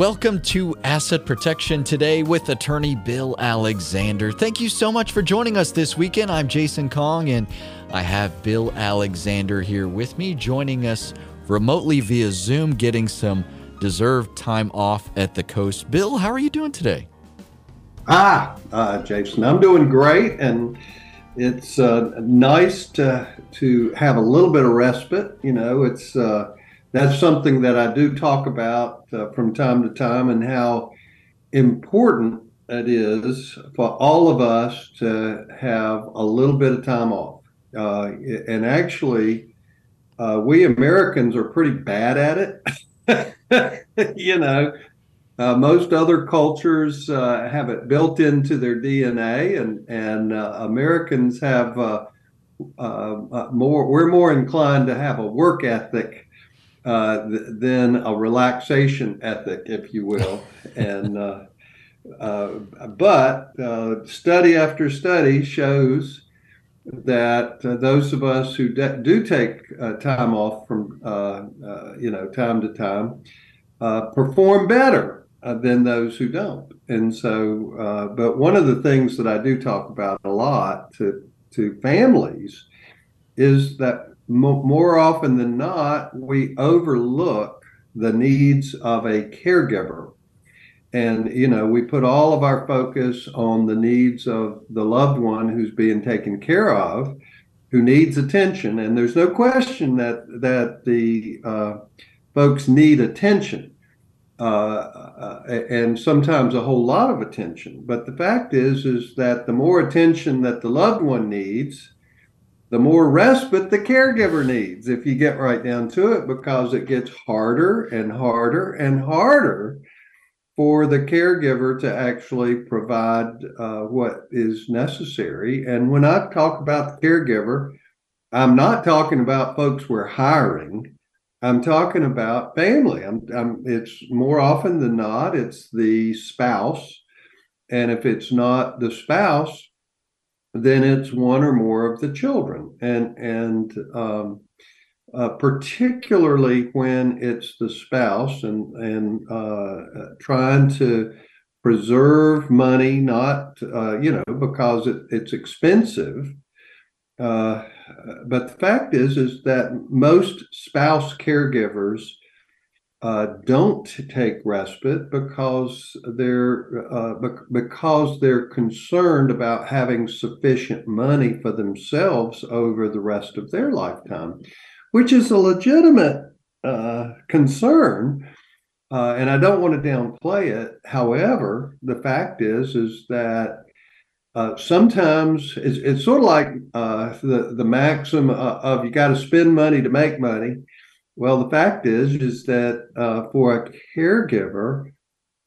Welcome to Asset Protection today with attorney Bill Alexander. Thank you so much for joining us this weekend. I'm Jason Kong and I have Bill Alexander here with me, joining us remotely via Zoom, getting some deserved time off at the coast. Bill, how are you doing today? Ah, uh, Jason, I'm doing great, and it's uh, nice to to have a little bit of respite. You know, it's uh, that's something that I do talk about uh, from time to time, and how important it is for all of us to have a little bit of time off. Uh, and actually, uh, we Americans are pretty bad at it. you know, uh, most other cultures uh, have it built into their DNA, and and uh, Americans have more. We're more inclined to have a work ethic uh, th- than a relaxation ethic, if you will. and uh, uh, but uh, study after study shows that uh, those of us who de- do take time off from you know time to time perform better than those who don't. And so, but one of the things that I do talk about a lot to to families is that more often than not, we overlook the needs of a caregiver. And, you know, we put all of our focus on the needs of the loved one who's being taken care of, who needs attention. And there's no question that, that the uh, folks need attention. Uh, uh, and sometimes a whole lot of attention. But the fact is, is that the more attention that the loved one needs, the more respite the caregiver needs, if you get right down to it, because it gets harder and harder and harder for the caregiver to actually provide uh, what is necessary. And when I talk about the caregiver, I'm not talking about folks we're hiring. I'm talking about family. I'm, I'm, it's more often than not, it's the spouse. And if it's not the spouse, then it's one or more of the children, and and um, uh, particularly when it's the spouse and and uh, trying to preserve money, not uh, you know because it, it's expensive. Uh, but the fact is, is that most spouse caregivers uh, don't take respite because they're uh, because they're concerned about having sufficient money for themselves over the rest of their lifetime, which is a legitimate uh, concern. Uh, and I don't want to downplay it. However, the fact is is that uh, sometimes it's, it's, sort of like uh, the the maxim of you got to spend money to make money well, the fact is, is that uh, for a caregiver,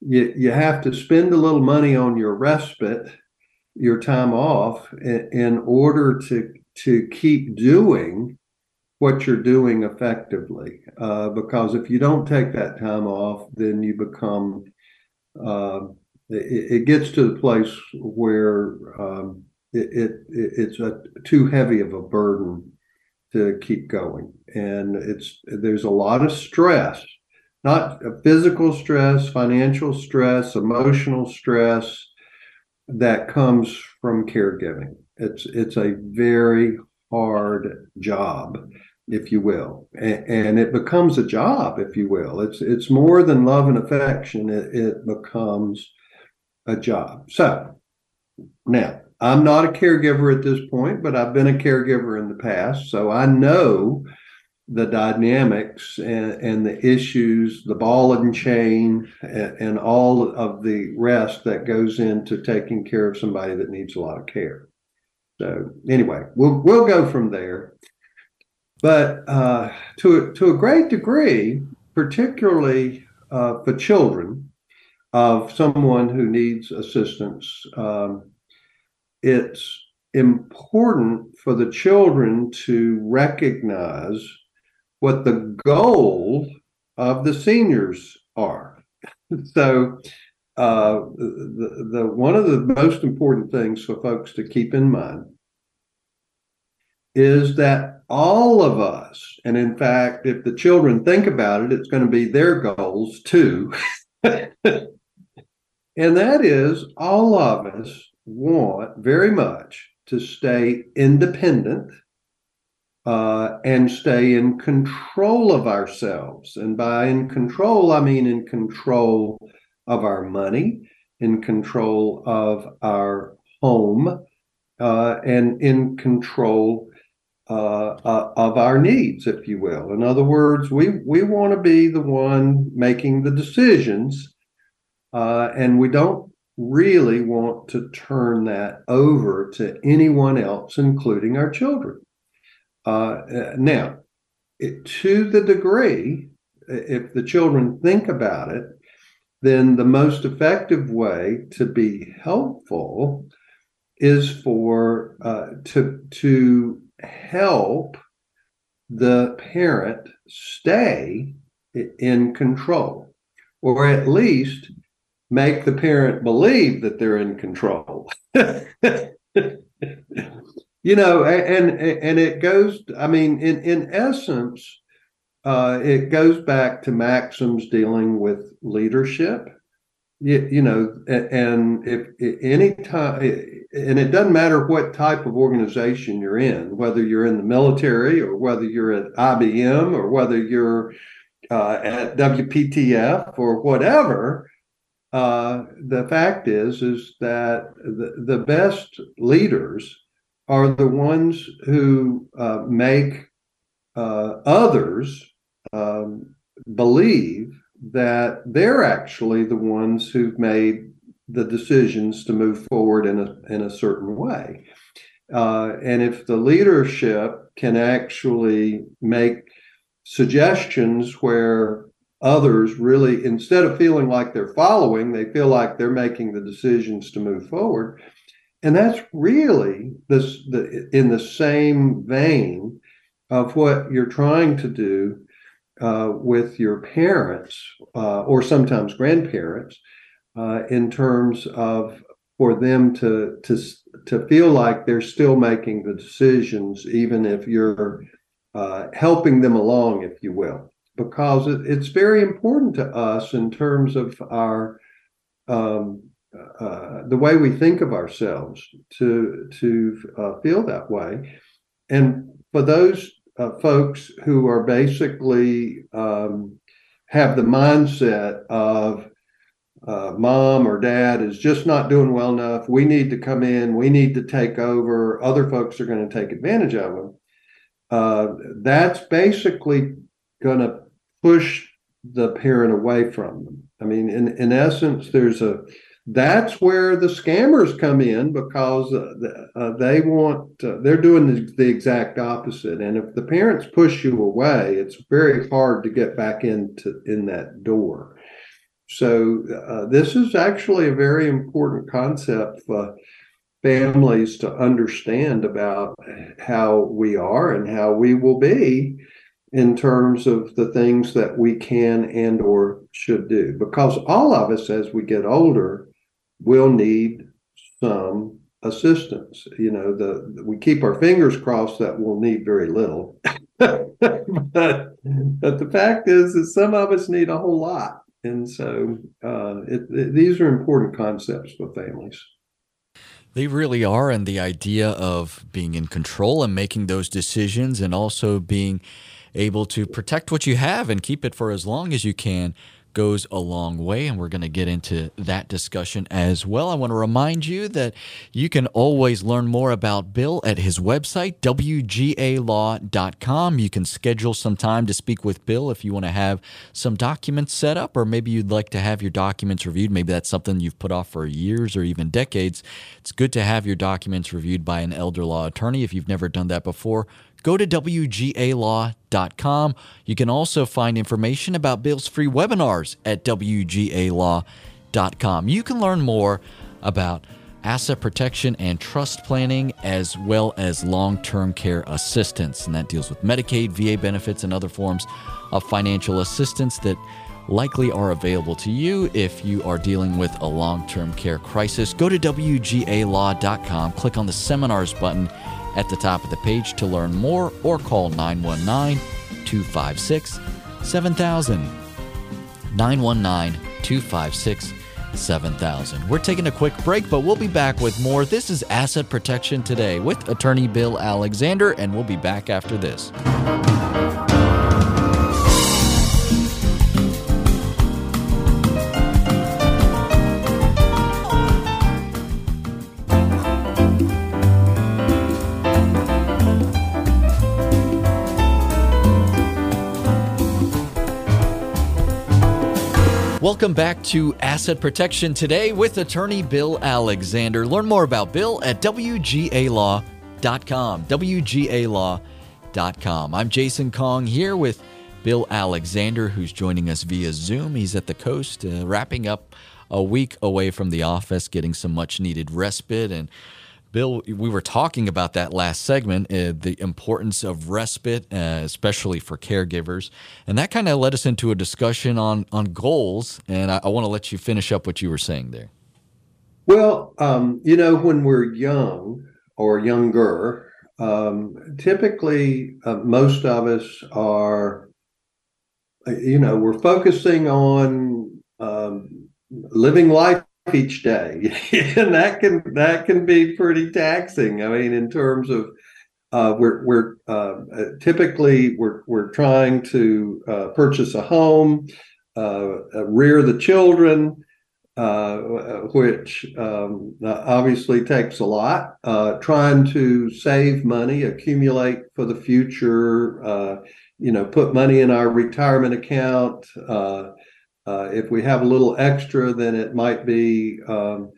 you, you have to spend a little money on your respite, your time off, in, in order to to keep doing what you're doing effectively. Uh, because if you don't take that time off, then you become uh, it, it, gets to the place where um, it, it, it's a, too heavy of a burden to keep going. And it's there's a lot of stress, not physical stress, financial stress, emotional stress that comes from caregiving. It's it's a very hard job, if you will, and, and it becomes a job, if you will. It's it's more than love and affection. It, it becomes a job. So now I'm not a caregiver at this point, but I've been a caregiver in the past. So I know the dynamics and, and the issues, the ball and chain, and, and, all of the rest that goes into taking care of somebody that needs a lot of care. So anyway, we'll we'll go from there. But uh, to to a great degree, particularly uh, for children of someone who needs assistance. Um, it's important for the children to recognize what the goal of the seniors are. so, uh, the, the one of the most important things for folks to keep in mind is that all of us, and in fact, if the children think about it, it's going to be their goals too. and that is all of us want very much to stay independent uh, and stay in control of ourselves. And by in control, I mean in control of our money, in control of our home, uh, and in control uh, uh, of our needs, if you will. In other words, we we want to be the one making the decisions, uh, and we don't really want to turn that over to anyone else, including our children. Uh, now, it, to the degree, if the children think about it, then the most effective way to be helpful is for uh, to to help the parent stay in control, or at least make the parent believe that they're in control. you know, and and it goes. I mean, in in essence, uh, it goes back to maxims dealing with leadership. You, you know, and if, any time, and it doesn't matter what type of organization you're in, whether you're in the military or whether you're at IBM or whether you're uh, at WPTF or whatever. Uh, the fact is, is that the, the best leaders are the ones who uh, make uh, others um, believe that they're actually the ones who've made the decisions to move forward in a in a certain way. Uh, and if the leadership can actually make suggestions where others really, instead of feeling like they're following, they feel like they're making the decisions to move forward, and that's really this the, in the same vein of what you're trying to do uh, with your parents uh, or sometimes grandparents uh, in terms of for them to to to feel like they're still making the decisions even if you're uh, helping them along if you will because it, it's very important to us in terms of our um, uh, the way we think of ourselves to to uh, feel that way. And for those uh, folks who are basically um, have the mindset of uh, mom or dad is just not doing well enough, we need to come in, we need to take over. Other folks are going to take advantage of them. Uh, that's basically going to push the parent away from them. I mean, in in essence, there's a that's where the scammers come in because uh, uh, they want uh, they're doing the, the, exact opposite. And if the parents push you away it's very hard to get back into in that door. So uh, this is actually a very important concept for families to understand about how we are and how we will be in terms of the things that we can and or should do because all of us as we get older will need some assistance. You know, the we keep our fingers crossed that we'll need very little. but, but the fact is that some of us need a whole lot. And so uh, it, it, these are important concepts for families. They really are. And the idea of being in control and making those decisions and also being able to protect what you have and keep it for as long as you can goes a long way, and we're going to get into that discussion as well. I want to remind you that you can always learn more about Bill at his website, wgalaw.com. You can schedule some time to speak with Bill if you want to have some documents set up, or maybe you'd like to have your documents reviewed. Maybe that's something you've put off for years or even decades. It's good to have your documents reviewed by an elder law attorney if you've never done that before go to WGALaw.com. You can also find information about Bill's free webinars at WGALaw.com. You can learn more about asset protection and trust planning, as well as long term care assistance. And that deals with Medicaid, VA benefits, and other forms of financial assistance that likely are available to you if you are dealing with a long term care crisis. Go to WGALaw.com, click on the seminars button at the top of the page to learn more or call 919 256 7000. 919 256 7000. We're taking a quick break, but we'll be back with more. This is Asset Protection Today with attorney Bill Alexander, and we'll be back after this. Welcome back to Asset Protection Today with attorney Bill Alexander. Learn more about Bill at WGALaw.com. WGALaw.com. I'm Jason Kong here with Bill Alexander, who's joining us via Zoom. He's at the coast, uh, wrapping up a week away from the office, getting some much needed respite and Bill, we were talking about that last segment, uh, the importance of respite, uh, especially for caregivers, and that kind of led us into a discussion on on goals. And I, I want to let you finish up what you were saying there. Well, um, you know, when we're young or younger, um, typically uh, most of us are, uh, you know, we're focusing on um, living life each day. And that can that can be pretty taxing. I mean in terms of uh, we're we're uh, typically we're we're trying to uh, purchase a home uh, uh, rear the children uh, which um, obviously takes a lot trying to save money accumulate for the future you know put money in our retirement account uh, if we have a little extra, then it might be um,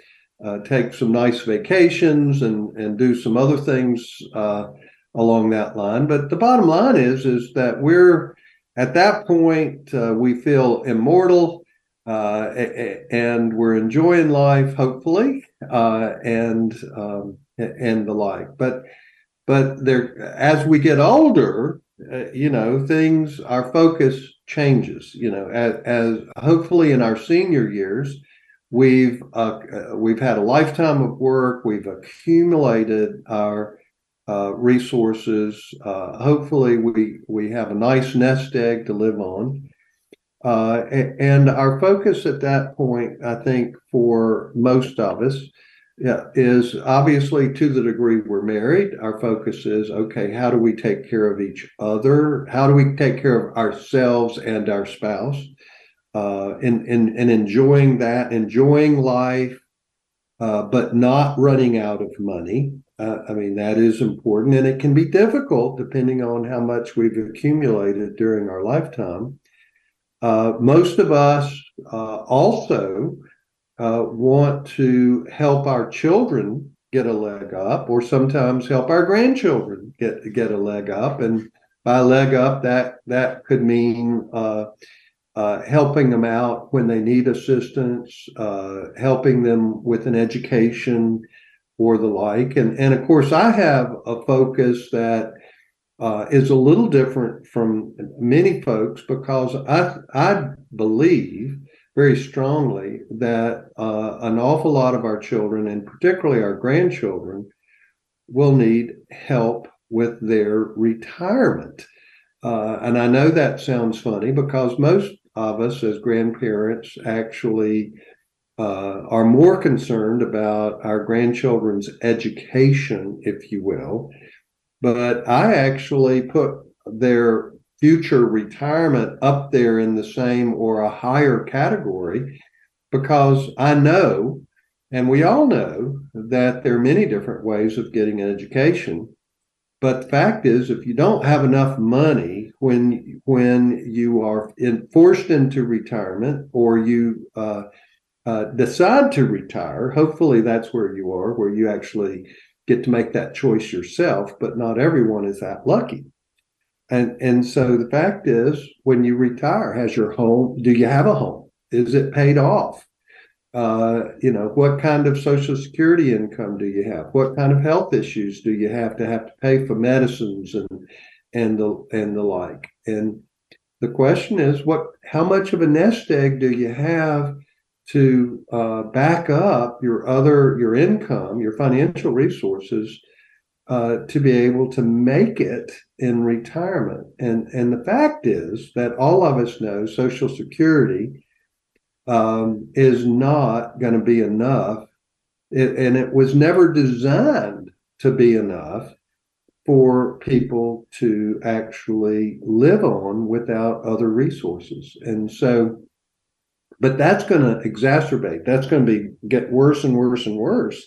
uh, take some nice vacations and and do some other things uh, along that line. But the bottom line is is that we're at that point uh, we feel immortal uh, and we're enjoying life, hopefully, and um, and the like. But but there, as we get older, you know, things our focus changes. You know, as, as hopefully in our senior years, we've uh, uh, we've had a lifetime of work. We've accumulated our uh, resources. Uh, hopefully, we we have a nice nest egg to live on. Uh, and our focus at that point, I think, for most of us, is obviously to the degree we're married, our focus is okay, how do we take care of each other? How do we take care of ourselves and our spouse? Uh, and, and, and enjoying that, enjoying life, uh, but not running out of money. Uh, I mean, that is important. And it can be difficult depending on how much we've accumulated during our lifetime. Uh, most of us uh, also uh, want to help our children get a leg up, or sometimes help our grandchildren get get a leg up. And by leg up, that that could mean uh, uh, helping them out when they need assistance, uh, helping them with an education or the like. And and of course, I have a focus that uh, is a little different from many folks because I I believe very strongly that uh, an awful lot of our children, and particularly our grandchildren, will need help with their retirement. Uh, and I know that sounds funny because most of us as grandparents actually uh, are more concerned about our grandchildren's education, if you will. But I actually put their future retirement up there in the same or a higher category because I know, and we all know, that there are many different ways of getting an education. But the fact is, if you don't have enough money when when you are in, forced into retirement or you uh, uh, decide to retire, hopefully that's where you are, where you actually get to make that choice yourself. But not everyone is that lucky. And and so the fact is, when you retire, has your home? Do you have a home? Is it paid off? Uh, you know, what kind of social security income do you have? What kind of health issues do you have to have to pay for medicines and and the and the like? And the question is, what? How much of a nest egg do you have to uh, back up your other your income, your financial resources? Uh, to be able to make it in retirement. And, and the fact is that all of us know Social Security um, is not going to be enough. It, and it was never designed to be enough for people to actually live on without other resources. And so, but that's going to exacerbate. That's going to be get worse and worse and worse.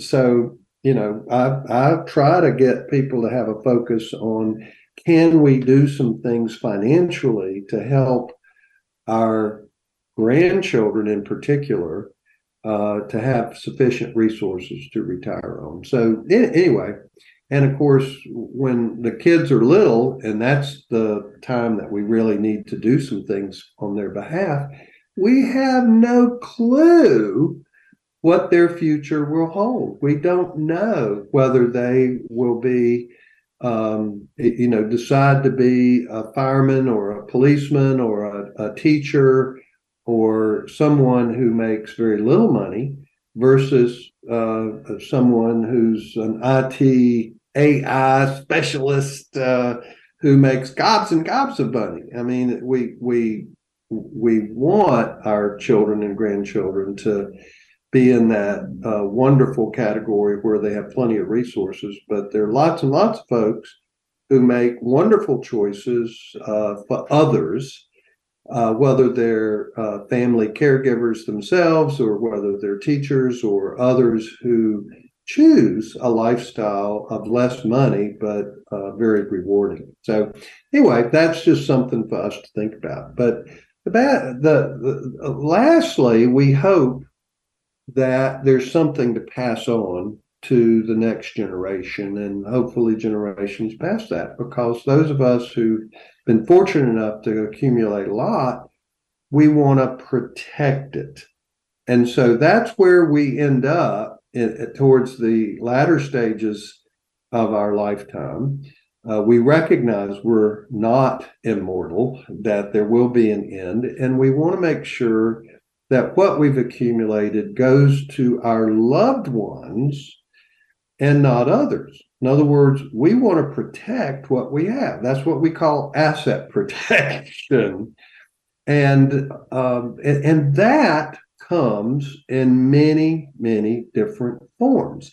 So, you know, I I try to get people to have a focus on can we do some things financially to help our grandchildren in particular uh, to have sufficient resources to retire on. So anyway, and of course, when the kids are little, and that's the time that we really need to do some things on their behalf, we have no clue what their future will hold. We don't know whether they will be, um, you know, decide to be a fireman or a policeman or a, a teacher or someone who makes very little money versus uh, someone who's an IT AI specialist uh, who makes gobs and gobs of money. I mean, we we we want our children and grandchildren to be in that uh, wonderful category where they have plenty of resources, but there are lots and lots of folks who make wonderful choices uh, for others uh, whether they're uh, family caregivers themselves or whether they're teachers or others who choose a lifestyle of less money but uh, very rewarding. So, anyway, that's just something for us to think about. But the, the, the lastly, we hope that there's something to pass on to the next generation and hopefully generations past that because those of us who've been fortunate enough to accumulate a lot we want to protect it. And so that's where we end up in, towards the latter stages of our lifetime. Uh, we recognize we're not immortal that there will be an end and we want to make sure that what we've accumulated goes to our loved ones and not others. In other words, we want to protect what we have. That's what we call asset protection. And, um, and, and that comes in many, many different forms.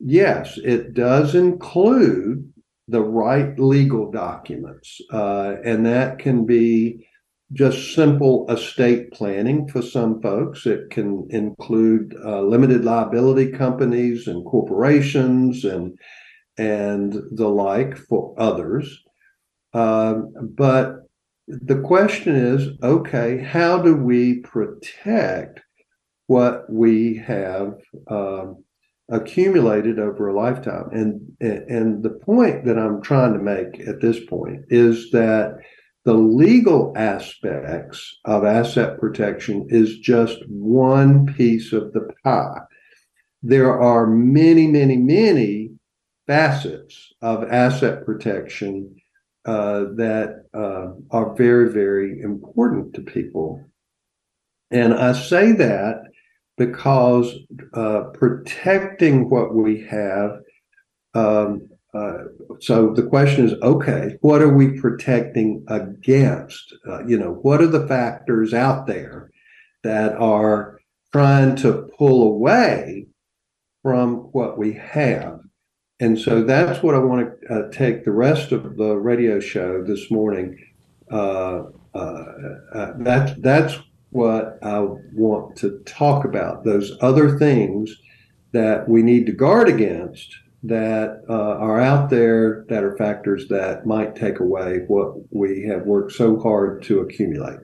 Yes, it does include the right legal documents, uh, and that can be just simple estate planning for some folks. It can include uh, limited liability companies and corporations and and the like for others. Um, but the question is, okay, how do we protect what we have um, accumulated over a lifetime? And and the point that I'm trying to make at this point is that the legal aspects of asset protection is just one piece of the pie. There are many, many, many facets of asset protection uh, that uh, are very, very important to people. And I say that because uh, protecting what we have um, uh, so the question is okay what are we protecting against? Uh, you know what are the factors out there that are trying to pull away from what we have? And so that's what i want to uh, take the rest of the radio show this morning. Uh, uh, that's that's what i want to talk about those other things that we need to guard against that uh, are out there that are factors that might take away what we have worked so hard to accumulate.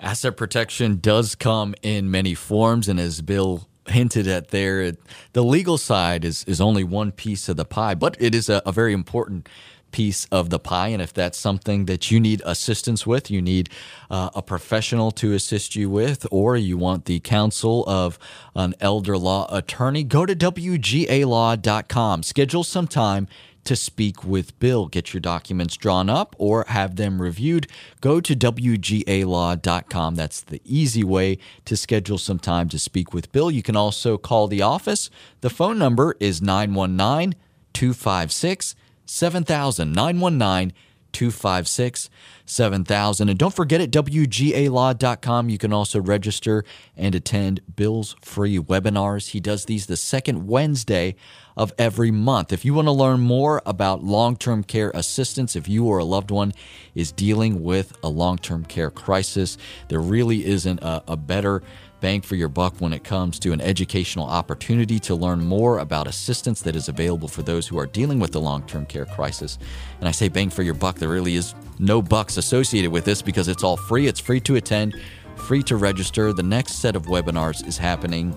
Asset protection does come in many forms, and as Bill hinted at there, it, the legal side is is only one piece of the pie, but it is a, a very important piece of the pie. And if that's something that you need assistance with, you need uh, a professional to assist you with, or you want the counsel of an elder law attorney, go to WGALaw.com. Schedule some time to speak with Bill. Get your documents drawn up or have them reviewed. Go to WGALaw.com. That's the easy way to schedule some time to speak with Bill. You can also call the office. The phone number is 919 256 7000 919 256 7000. And don't forget at WGALaw.com, you can also register and attend Bill's free webinars. He does these the second Wednesday of every month. If you want to learn more about long term care assistance, if you or a loved one is dealing with a long term care crisis, there really isn't a, a better bang for your buck when it comes to an educational opportunity to learn more about assistance that is available for those who are dealing with the long term care crisis. And I say bang for your buck, there really is no bucks associated with this because it's all free. It's free to attend, free to register. The next set of webinars is happening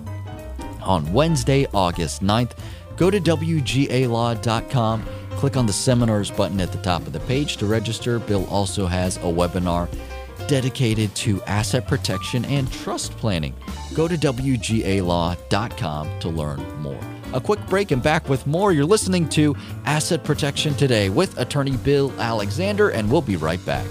on Wednesday, August 9th. Go to WGALaw.com, click on the seminars button at the top of the page to register. Bill also has a webinar dedicated to asset protection and trust planning. Go to WGALaw.com to learn more. A quick break and back with more. You're listening to Asset Protection Today with attorney Bill Alexander, and we'll be right back.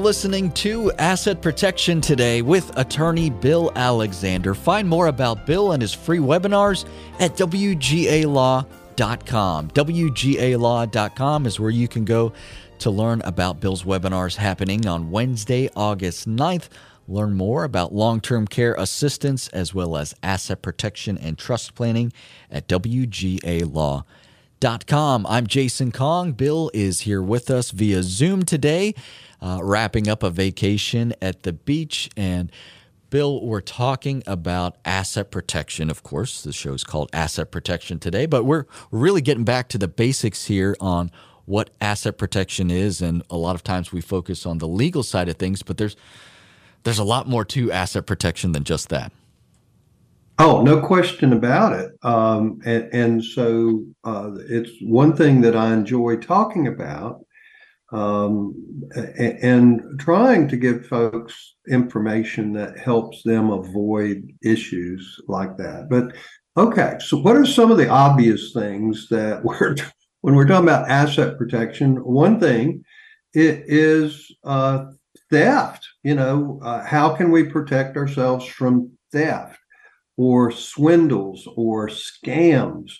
Listening to Asset Protection Today with attorney Bill Alexander. Find more about Bill and his free webinars at WGALaw.com. WGALaw.com is where you can go to learn about Bill's webinars happening on Wednesday, August 9th. Learn more about long term care assistance as well as asset protection and trust planning at WGALaw.com. I'm Jason Kong. Bill is here with us via Zoom today uh, wrapping up a vacation at the beach. And Bill, we're talking about asset protection. Of course, the show's called Asset Protection today, but we're really getting back to the basics here on what asset protection is. And a lot of times we focus on the legal side of things, but there's there's a lot more to asset protection than just that. Oh, no question about it. Um, and, and, so uh, it's one thing that I enjoy talking about um, and trying to give folks information that helps them avoid issues like that. But okay, so what are some of the obvious things that we're when we're talking about asset protection? One thing it is uh, theft. You know, uh, how can we protect ourselves from theft or swindles or scams?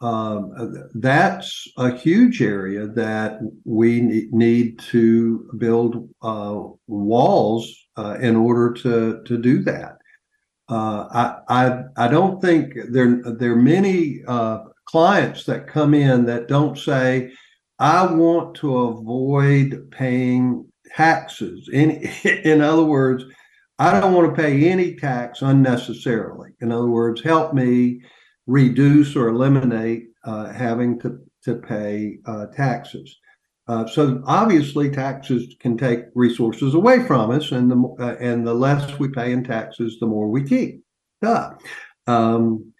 Um, that's a huge area that we need to build uh, walls uh, in order to to do that. Uh, I, I I don't think there there are many uh, clients that come in that don't say, "I want to avoid paying taxes." In in other words, I don't want to pay any tax unnecessarily. In other words, help me reduce or eliminate uh, having to, to pay uh, taxes. Uh, so obviously, taxes can take resources away from us, and the uh, and the less we pay in taxes, the more we keep. Duh. Um,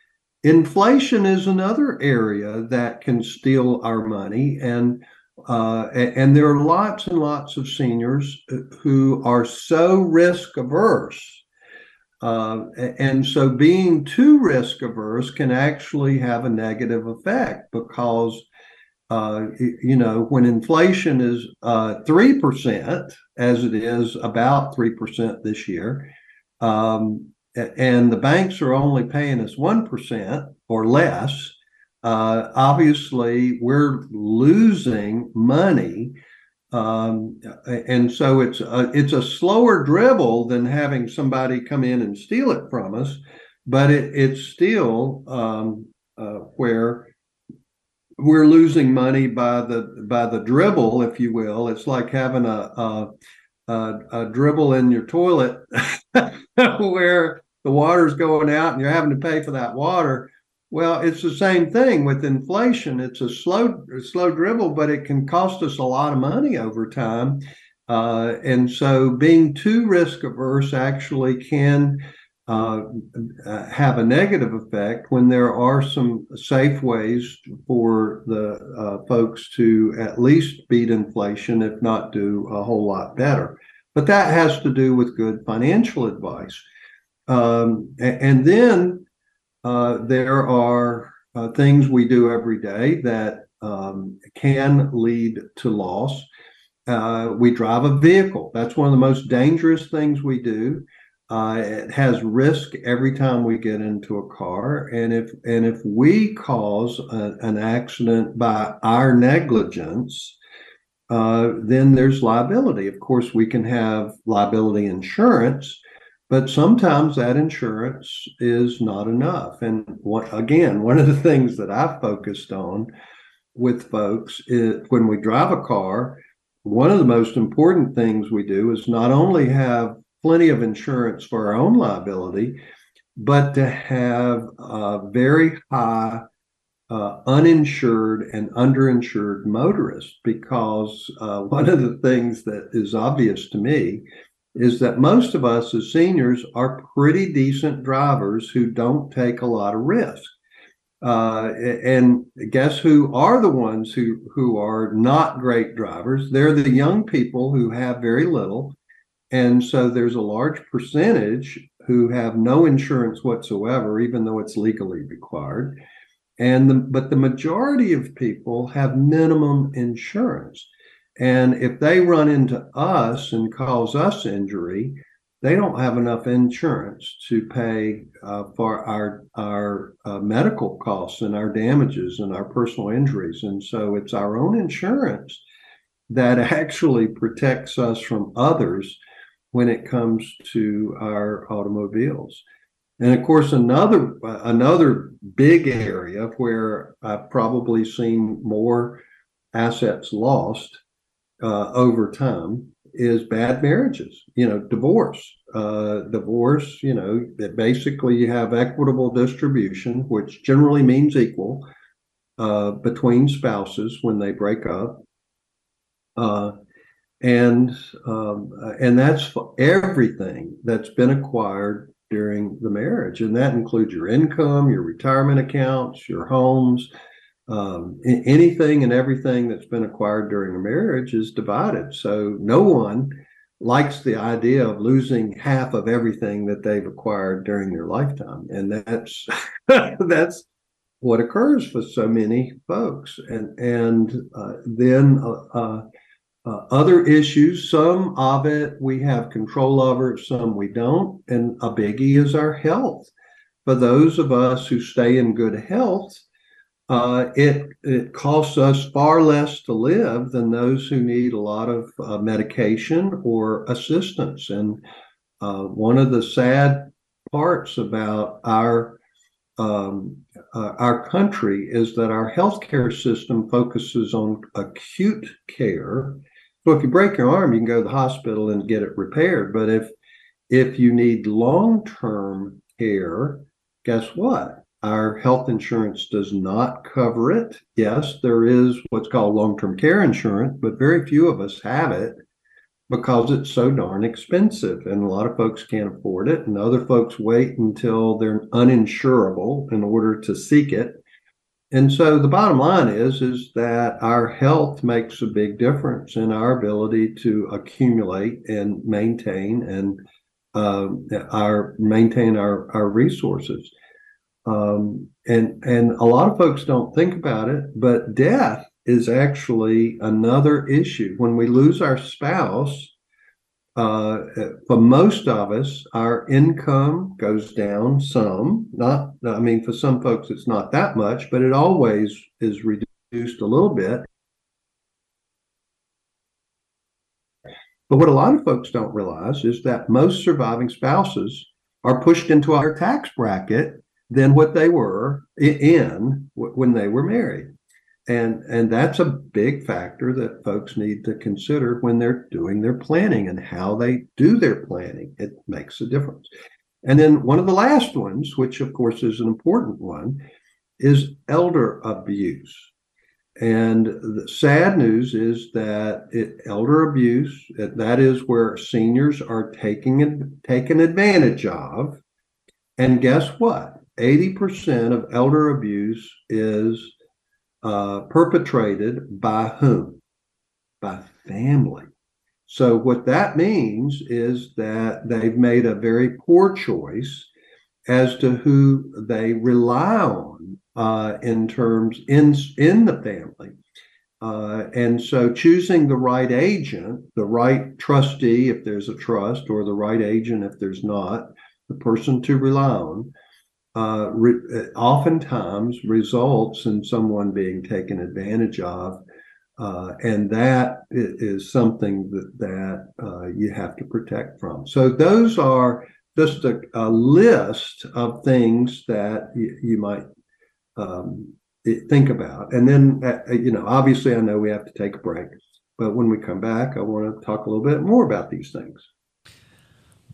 inflation is another area that can steal our money, and uh, and there are lots and lots of seniors who are so risk averse uh, and so being too risk averse can actually have a negative effect because, uh, you know, when inflation is uh, 3%, as it is about 3% this year, um, and the banks are only paying us 1% or less, uh, obviously we're losing money um, and so it's a, it's a slower dribble than having somebody come in and steal it from us, but it, it's still um, uh, where we're losing money by the by the dribble, if you will. It's like having a a, a, a dribble in your toilet where the water's going out and you're having to pay for that water well, it's the same thing with inflation. It's a slow, slow dribble, but it can cost us a lot of money over time. Uh, and so, being too risk averse actually can uh, have a negative effect when there are some safe ways for the uh, folks to at least beat inflation, if not do a whole lot better. But that has to do with good financial advice. Um, and then uh, there are uh, things we do every day that um, can lead to loss. Uh, we drive a vehicle. That's one of the most dangerous things we do. Uh, it has risk every time we get into a car, and if and if we cause a, an accident by our negligence, uh, then there's liability. Of course, we can have liability insurance, but sometimes that insurance is not enough. And what, again, one of the things that I've focused on with folks is when we drive a car, one of the most important things we do is not only have plenty of insurance for our own liability, but to have a very high uh, uninsured and underinsured motorists because uh, one of the things that is obvious to me is that most of us as seniors are pretty decent drivers who don't take a lot of risk. Uh, and guess who are the ones who who are not great drivers? They're the young people who have very little, and so there's a large percentage who have no insurance whatsoever, even though it's legally required and the, but the majority of people have minimum insurance and if they run into us and cause us injury they don't have enough insurance to pay uh, for our our uh, medical costs and our damages and our personal injuries. And so it's our own insurance that actually protects us from others when it comes to our automobiles. And of course, another another big area where I've probably seen more assets lost uh, over time is bad marriages. You know, divorce. Uh, divorce. You know, that basically you have equitable distribution, which generally means equal uh, between spouses when they break up. Uh, and um, and that's everything that's been acquired during the marriage. And that includes your income, your retirement accounts, your homes, um, anything and everything that's been acquired during a marriage is divided. So no one likes the idea of losing half of everything that they've acquired during their lifetime. And that's that's what occurs for so many folks. And and uh, then uh, uh, uh, other issues, some of it we have control over, some we don't. And a biggie is our health. For those of us who stay in good health, uh, it it costs us far less to live than those who need a lot of uh, medication or assistance. And uh, one of the sad parts about our um, uh, our country is that our healthcare system focuses on acute care so if you break your arm, you can go to the hospital and get it repaired. But if if you need long-term care, guess what? Our health insurance does not cover it. Yes, there is what's called long-term care insurance, but very few of us have it because it's so darn expensive and a lot of folks can't afford it and other folks wait until they're uninsurable in order to seek it and so the bottom line is is that our health makes a big difference in our ability to accumulate and maintain and uh, our maintain our our resources. Um, and and a lot of folks don't think about it, but death is actually another issue. When we lose our spouse, uh, for most of us, our income goes down some. Not, I mean, for some folks, it's not that much, but it always is reduced a little bit. But what a lot of folks don't realize is that most surviving spouses are pushed into our tax bracket than what they were in when they were married. And and that's a big factor that folks need to consider when they're doing their planning and how they do their planning. It makes a difference. And then one of the last ones which of course is an important one is elder abuse. And the sad news is that it, elder abuse that is where seniors are taking taken advantage of. And guess what 80% of elder abuse is uh, perpetrated by whom? By family. So, what that means is that they've made a very poor choice as to who they rely on uh, in terms in in the family. Uh, and so choosing the right agent, the right trustee, if there's a trust, or the right agent if there's not, the person to rely on, uh, re- oftentimes results in someone being taken advantage of. Uh, and that is something that, that uh, you have to protect from. So those are just a, a list of things that you, you might um, think about. And then, uh, you know, obviously, I know we have to take a break, but when we come back, I want to talk a little bit more about these things.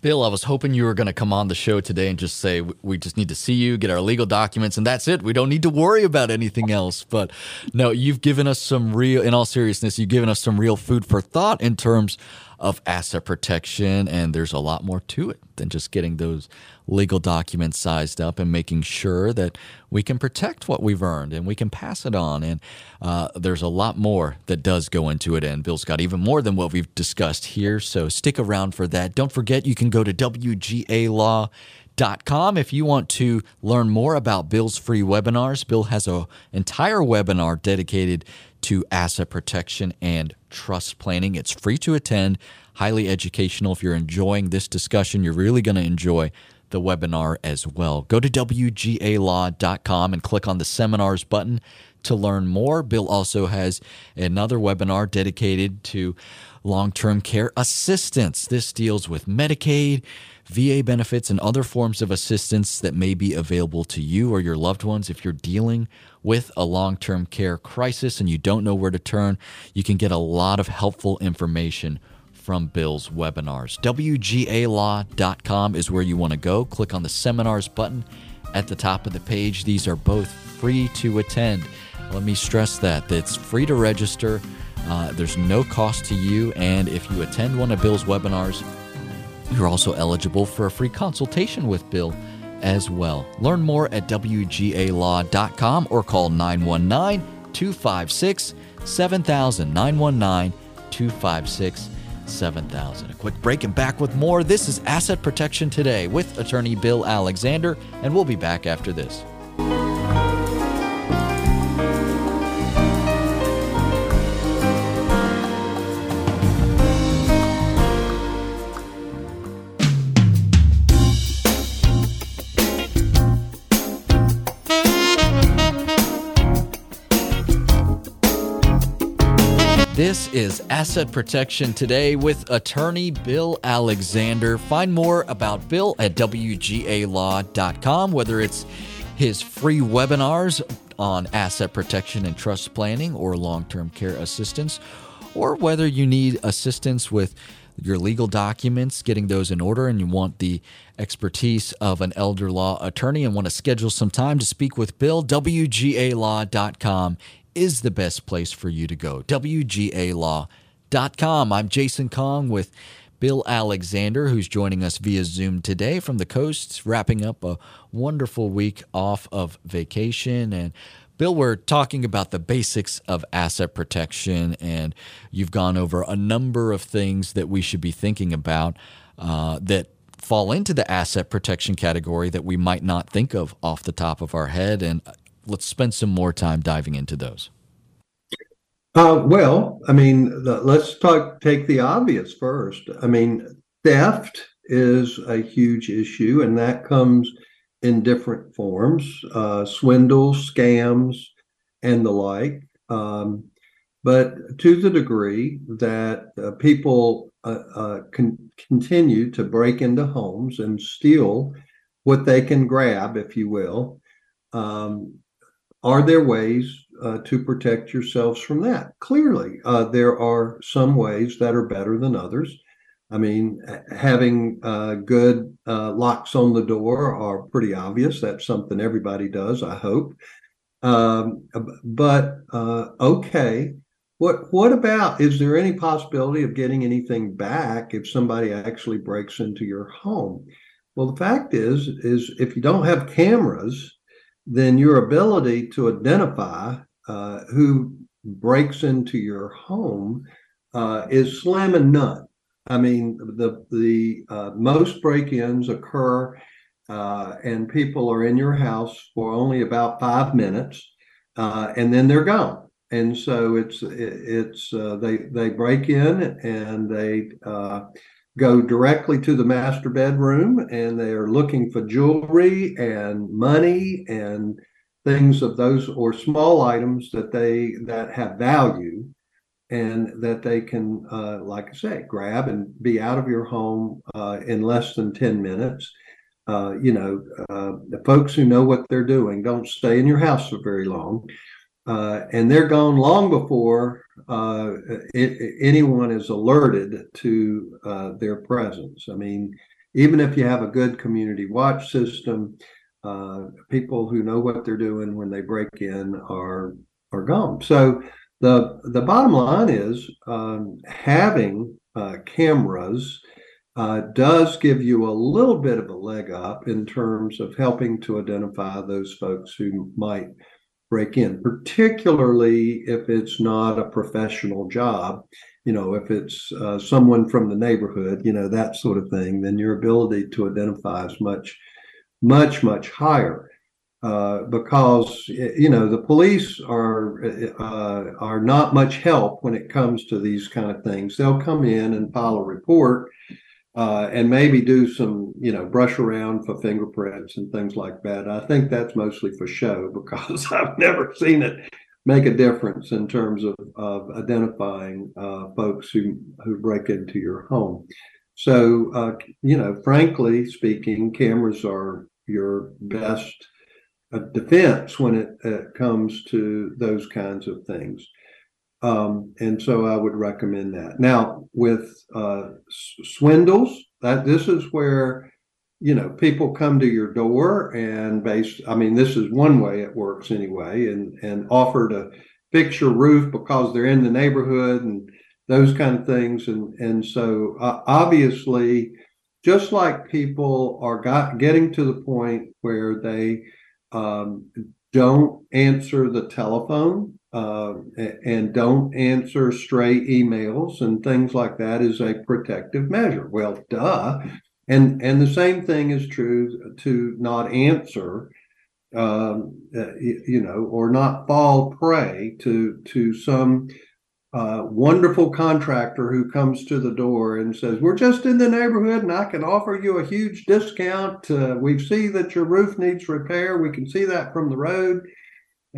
Bill, I was hoping you were going to come on the show today and just say we just need to see you, get our legal documents, and that's it. We don't need to worry about anything else. But no, you've given us some real, in all seriousness, you've given us some real food for thought in terms of asset protection. And there's a lot more to it than just getting those legal documents sized up and making sure that we can protect what we've earned and we can pass it on. And uh, there's a lot more that does go into it. And Bill's got even more than what we've discussed here. So stick around for that. Don't forget, you can go to WGA Law Dot Com. If you want to learn more about Bill's free webinars, Bill has an entire webinar dedicated to asset protection and trust planning. It's free to attend, highly educational. If you're enjoying this discussion, you're really going to enjoy the webinar as well. Go to WGALaw.com and click on the seminars button to learn more. Bill also has another webinar dedicated to long term care assistance. This deals with Medicaid, VA benefits, and other forms of assistance that may be available to you or your loved ones if you're dealing with a long term care crisis and you don't know where to turn. You can get a lot of helpful information from Bill's webinars. WGALaw.com is where you want to go. Click on the seminars button at the top of the page. These are both free to attend. Let me stress that. It's free to register. Uh, there's no cost to you. And if you attend one of Bill's webinars, you're also eligible for a free consultation with Bill as well. Learn more at WGALaw.com or call 919 256 7000. 919 256 7000. A quick break and back with more. This is Asset Protection Today with attorney Bill Alexander, and we'll be back after this. Is Asset Protection Today with attorney Bill Alexander. Find more about Bill at WGALaw.com, whether it's his free webinars on asset protection and trust planning or long term care assistance, or whether you need assistance with your legal documents, getting those in order, and you want the expertise of an elder law attorney and want to schedule some time to speak with Bill, WGALaw.com is the best place for you to go. WGALaw.com. I'm Jason Kong with Bill Alexander, who's joining us via Zoom today from the coast, wrapping up a wonderful week off of vacation. And Bill, we're talking about the basics of asset protection, and you've gone over a number of things that we should be thinking about uh, that fall into the asset protection category that we might not think of off the top of our head. And let's spend some more time diving into those. Uh, well, I mean, let's talk. Take the obvious first. I mean, theft is a huge issue, and that comes in different forms: uh, swindles, scams, and the like. Um, but to the degree that uh, people uh, uh, can continue to break into homes and steal what they can grab, if you will, um, are there ways uh, to protect yourselves from that? Clearly, uh, there are some ways that are better than others. I mean, having uh, good uh, locks on the door are pretty obvious. That's something everybody does, I hope. Um, but uh, okay, what what about? Is there any possibility of getting anything back if somebody actually breaks into your home? Well, the fact is, is if you don't have cameras then your ability to identify uh, who breaks into your home uh, is slam and none. I mean, the the uh, most break-ins occur uh, and people are in your house for only about five minutes, uh, and then they're gone. And so it's it's uh, they they break in and they go directly to the master bedroom, and they are looking for jewelry and money and things of those or small items that they that have value and that they can, uh, like I say, grab and be out of your home uh, in less than 10 minutes. Uh, you know, uh, the folks who know what they're doing don't stay in your house for very long. Uh, and they're gone long before uh, it, anyone is alerted to their presence. I mean, even if you have a good community watch system, people who know what they're doing when they break in are are gone. So the the bottom line is um, having uh, cameras uh, does give you a little bit of a leg up in terms of helping to identify those folks who might break in, particularly if it's not a professional job. You know, if it's uh, someone from the neighborhood, you know, that sort of thing, then your ability to identify is much, much, much higher uh, because you know the police are uh, are not much help when it comes to these kind of things. They'll come in and file a report uh, and maybe do some you know brush around for fingerprints and things like that. I think that's mostly for show because I've never seen it make a difference in terms of, of identifying uh, folks who who break into your home. So uh, you know, frankly speaking, cameras are your best defense when it, it comes to those kinds of things. Um, and so I would recommend that. Now, with uh, swindles, that this is where you know people come to your door and base. I mean, this is one way it works anyway, and and offer to fix your roof because they're in the neighborhood and those kind of things. And and so uh, obviously, just like people are got getting to the point where they um, don't answer the telephone uh, and don't answer stray emails and things like that is a protective measure. Well, duh. And and the same thing is true to not answer, um, uh, you know, or not fall prey to to some uh, wonderful contractor who comes to the door and says, "We're just in the neighborhood, and I can offer you a huge discount. Uh, we see that your roof needs repair. We can see that from the road,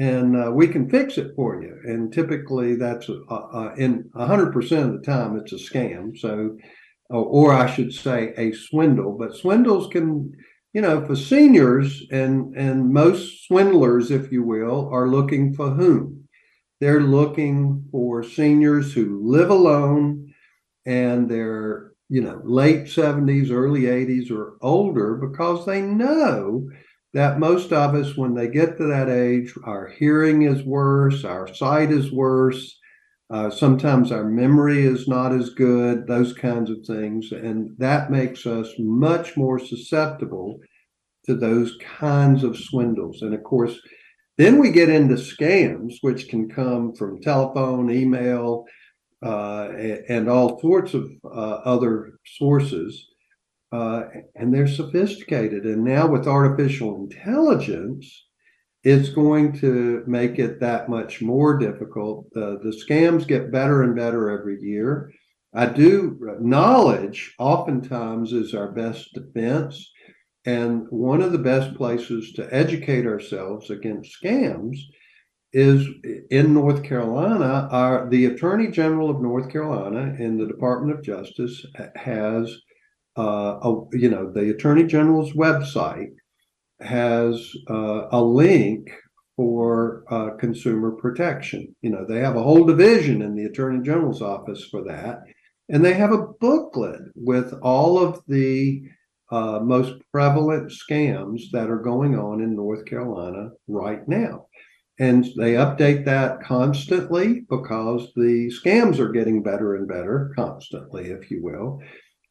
and uh, we can fix it for you." And typically, that's uh, uh, in 100% of the time, it's a scam. So, or I should say, a swindle. But swindles can you know, for seniors and and most swindlers, if you will, are looking for whom? They're looking for seniors who live alone and they're, you know, late 70s, early 80s, or older because they know that most of us, when they get to that age, our hearing is worse, our sight is worse. Uh, sometimes our memory is not as good, those kinds of things. And that makes us much more susceptible to those kinds of swindles. And of course, then we get into scams, which can come from telephone, email, uh, and all sorts of uh, other sources. Uh, and they're sophisticated. And now with artificial intelligence, it's going to make it that much more difficult. the scams get better and better every year. I do knowledge oftentimes is our best defense. And one of the best places to educate ourselves against scams is in North Carolina. Our the Attorney General of North Carolina in the Department of Justice has, uh, a, you know, the Attorney General's website has uh, a link for uh, consumer protection. You know, they have a whole division in the Attorney General's office for that, and they have a booklet with all of the uh, most prevalent scams that are going on in North Carolina right now. And they update that constantly because the scams are getting better and better constantly, if you will.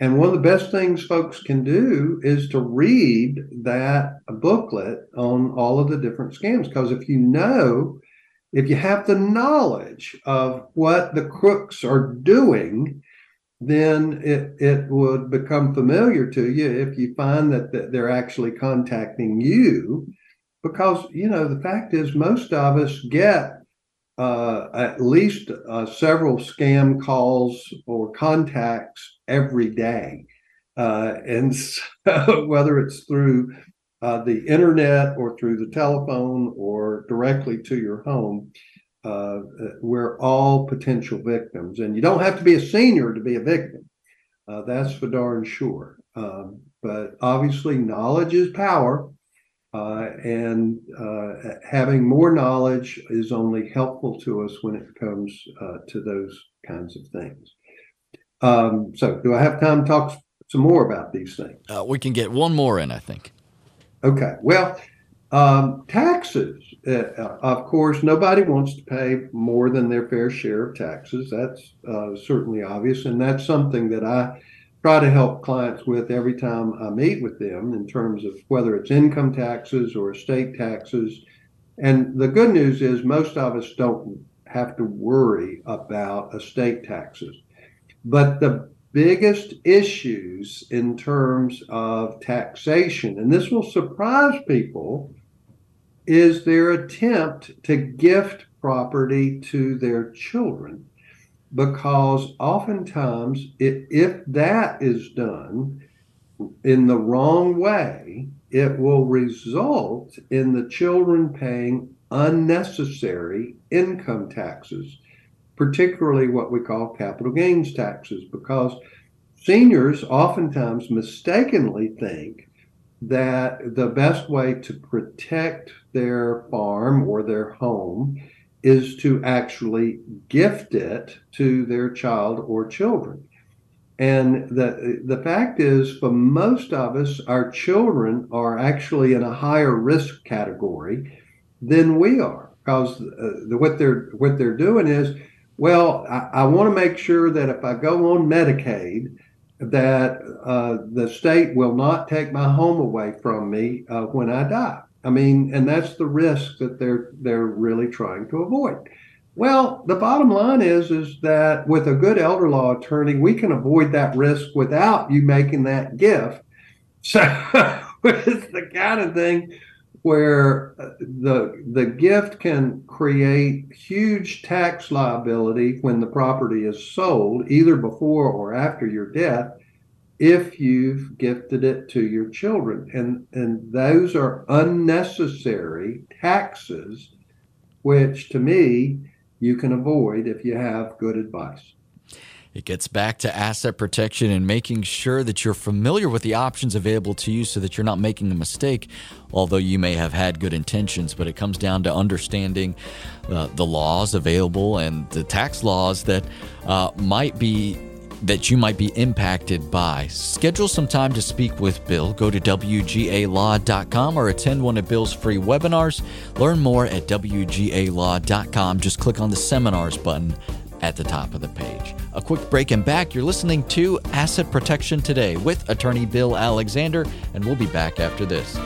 And one of the best things folks can do is to read that booklet on all of the different scams. Because if you know, if you have the knowledge of what the crooks are doing, then it, it would become familiar to you if you find that, that they're actually contacting you. Because, you know, the fact is, most of us get uh, at least uh, several scam calls or contacts every day. Uh, and so, whether it's through uh, the internet or through the telephone or directly to your home, uh, we're all potential victims. And you don't have to be a senior to be a victim. Uh, that's for darn sure. Um, but obviously, knowledge is power. Uh, and uh, having more knowledge is only helpful to us when it comes to those kinds of things. Um, so, do I have time to talk some more about these things? Uh, we can get one more in, I think. Okay. Well, um, taxes. Uh, of course, nobody wants to pay more than their fair share of taxes. That's uh, certainly obvious. And that's something that I try to help clients with every time I meet with them in terms of whether it's income taxes or estate taxes. And the good news is most of us don't have to worry about estate taxes. But the biggest issues in terms of taxation, and this will surprise people, is their attempt to gift property to their children because oftentimes it, if that is done in the wrong way it will result in the children paying unnecessary income taxes particularly what we call capital gains taxes because seniors oftentimes mistakenly think that the best way to protect their farm or their home is to actually gift it to their child or children. And the, the fact is, for most of us, our children are actually in a higher risk category than we are because uh, the, what they're what they're doing is, well, I, I want to make sure that if I go on Medicaid, that uh, the state will not take my home away from me uh, when I die. I mean, and that's the risk that they're they're really trying to avoid. Well, the bottom line is is that with a good elder law attorney, we can avoid that risk without you making that gift. So it's the kind of thing where uh, the the gift can create huge tax liability when the property is sold, either before or after your death, if you've gifted it to your children. And, and those are unnecessary taxes, which to me, you can avoid if you have good advice. It gets back to asset protection and making sure that you're familiar with the options available to you so that you're not making a mistake, although you may have had good intentions. But it comes down to understanding uh, the laws available and the tax laws that uh, might be that you might be impacted by. Schedule some time to speak with Bill. Go to WGALaw.com or attend one of Bill's free webinars. Learn more at WGALaw.com. Just click on the seminars button at the top of the page. A quick break and back. You're listening to Asset Protection Today with attorney Bill Alexander, and we'll be back after this.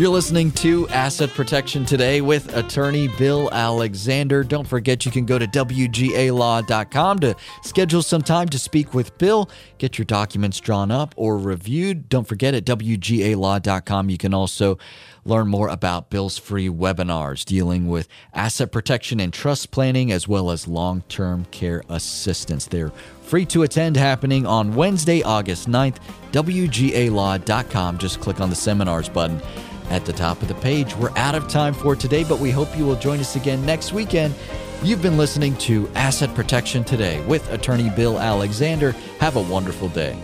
You're listening to Asset Protection Today with attorney Bill Alexander. Don't forget you can go to WGALaw.com to schedule some time to speak with Bill, get your documents drawn up or reviewed. Don't forget at WGALaw.com you can also learn more about Bill's free webinars dealing with asset protection and trust planning as well as long term care assistance. They're free to attend happening on Wednesday, August 9th. WGALaw.com. Just click on the seminars button at the top of the page. We're out of time for today, but we hope you will join us again next weekend. You've been listening to Asset Protection Today with attorney Bill Alexander. Have a wonderful day.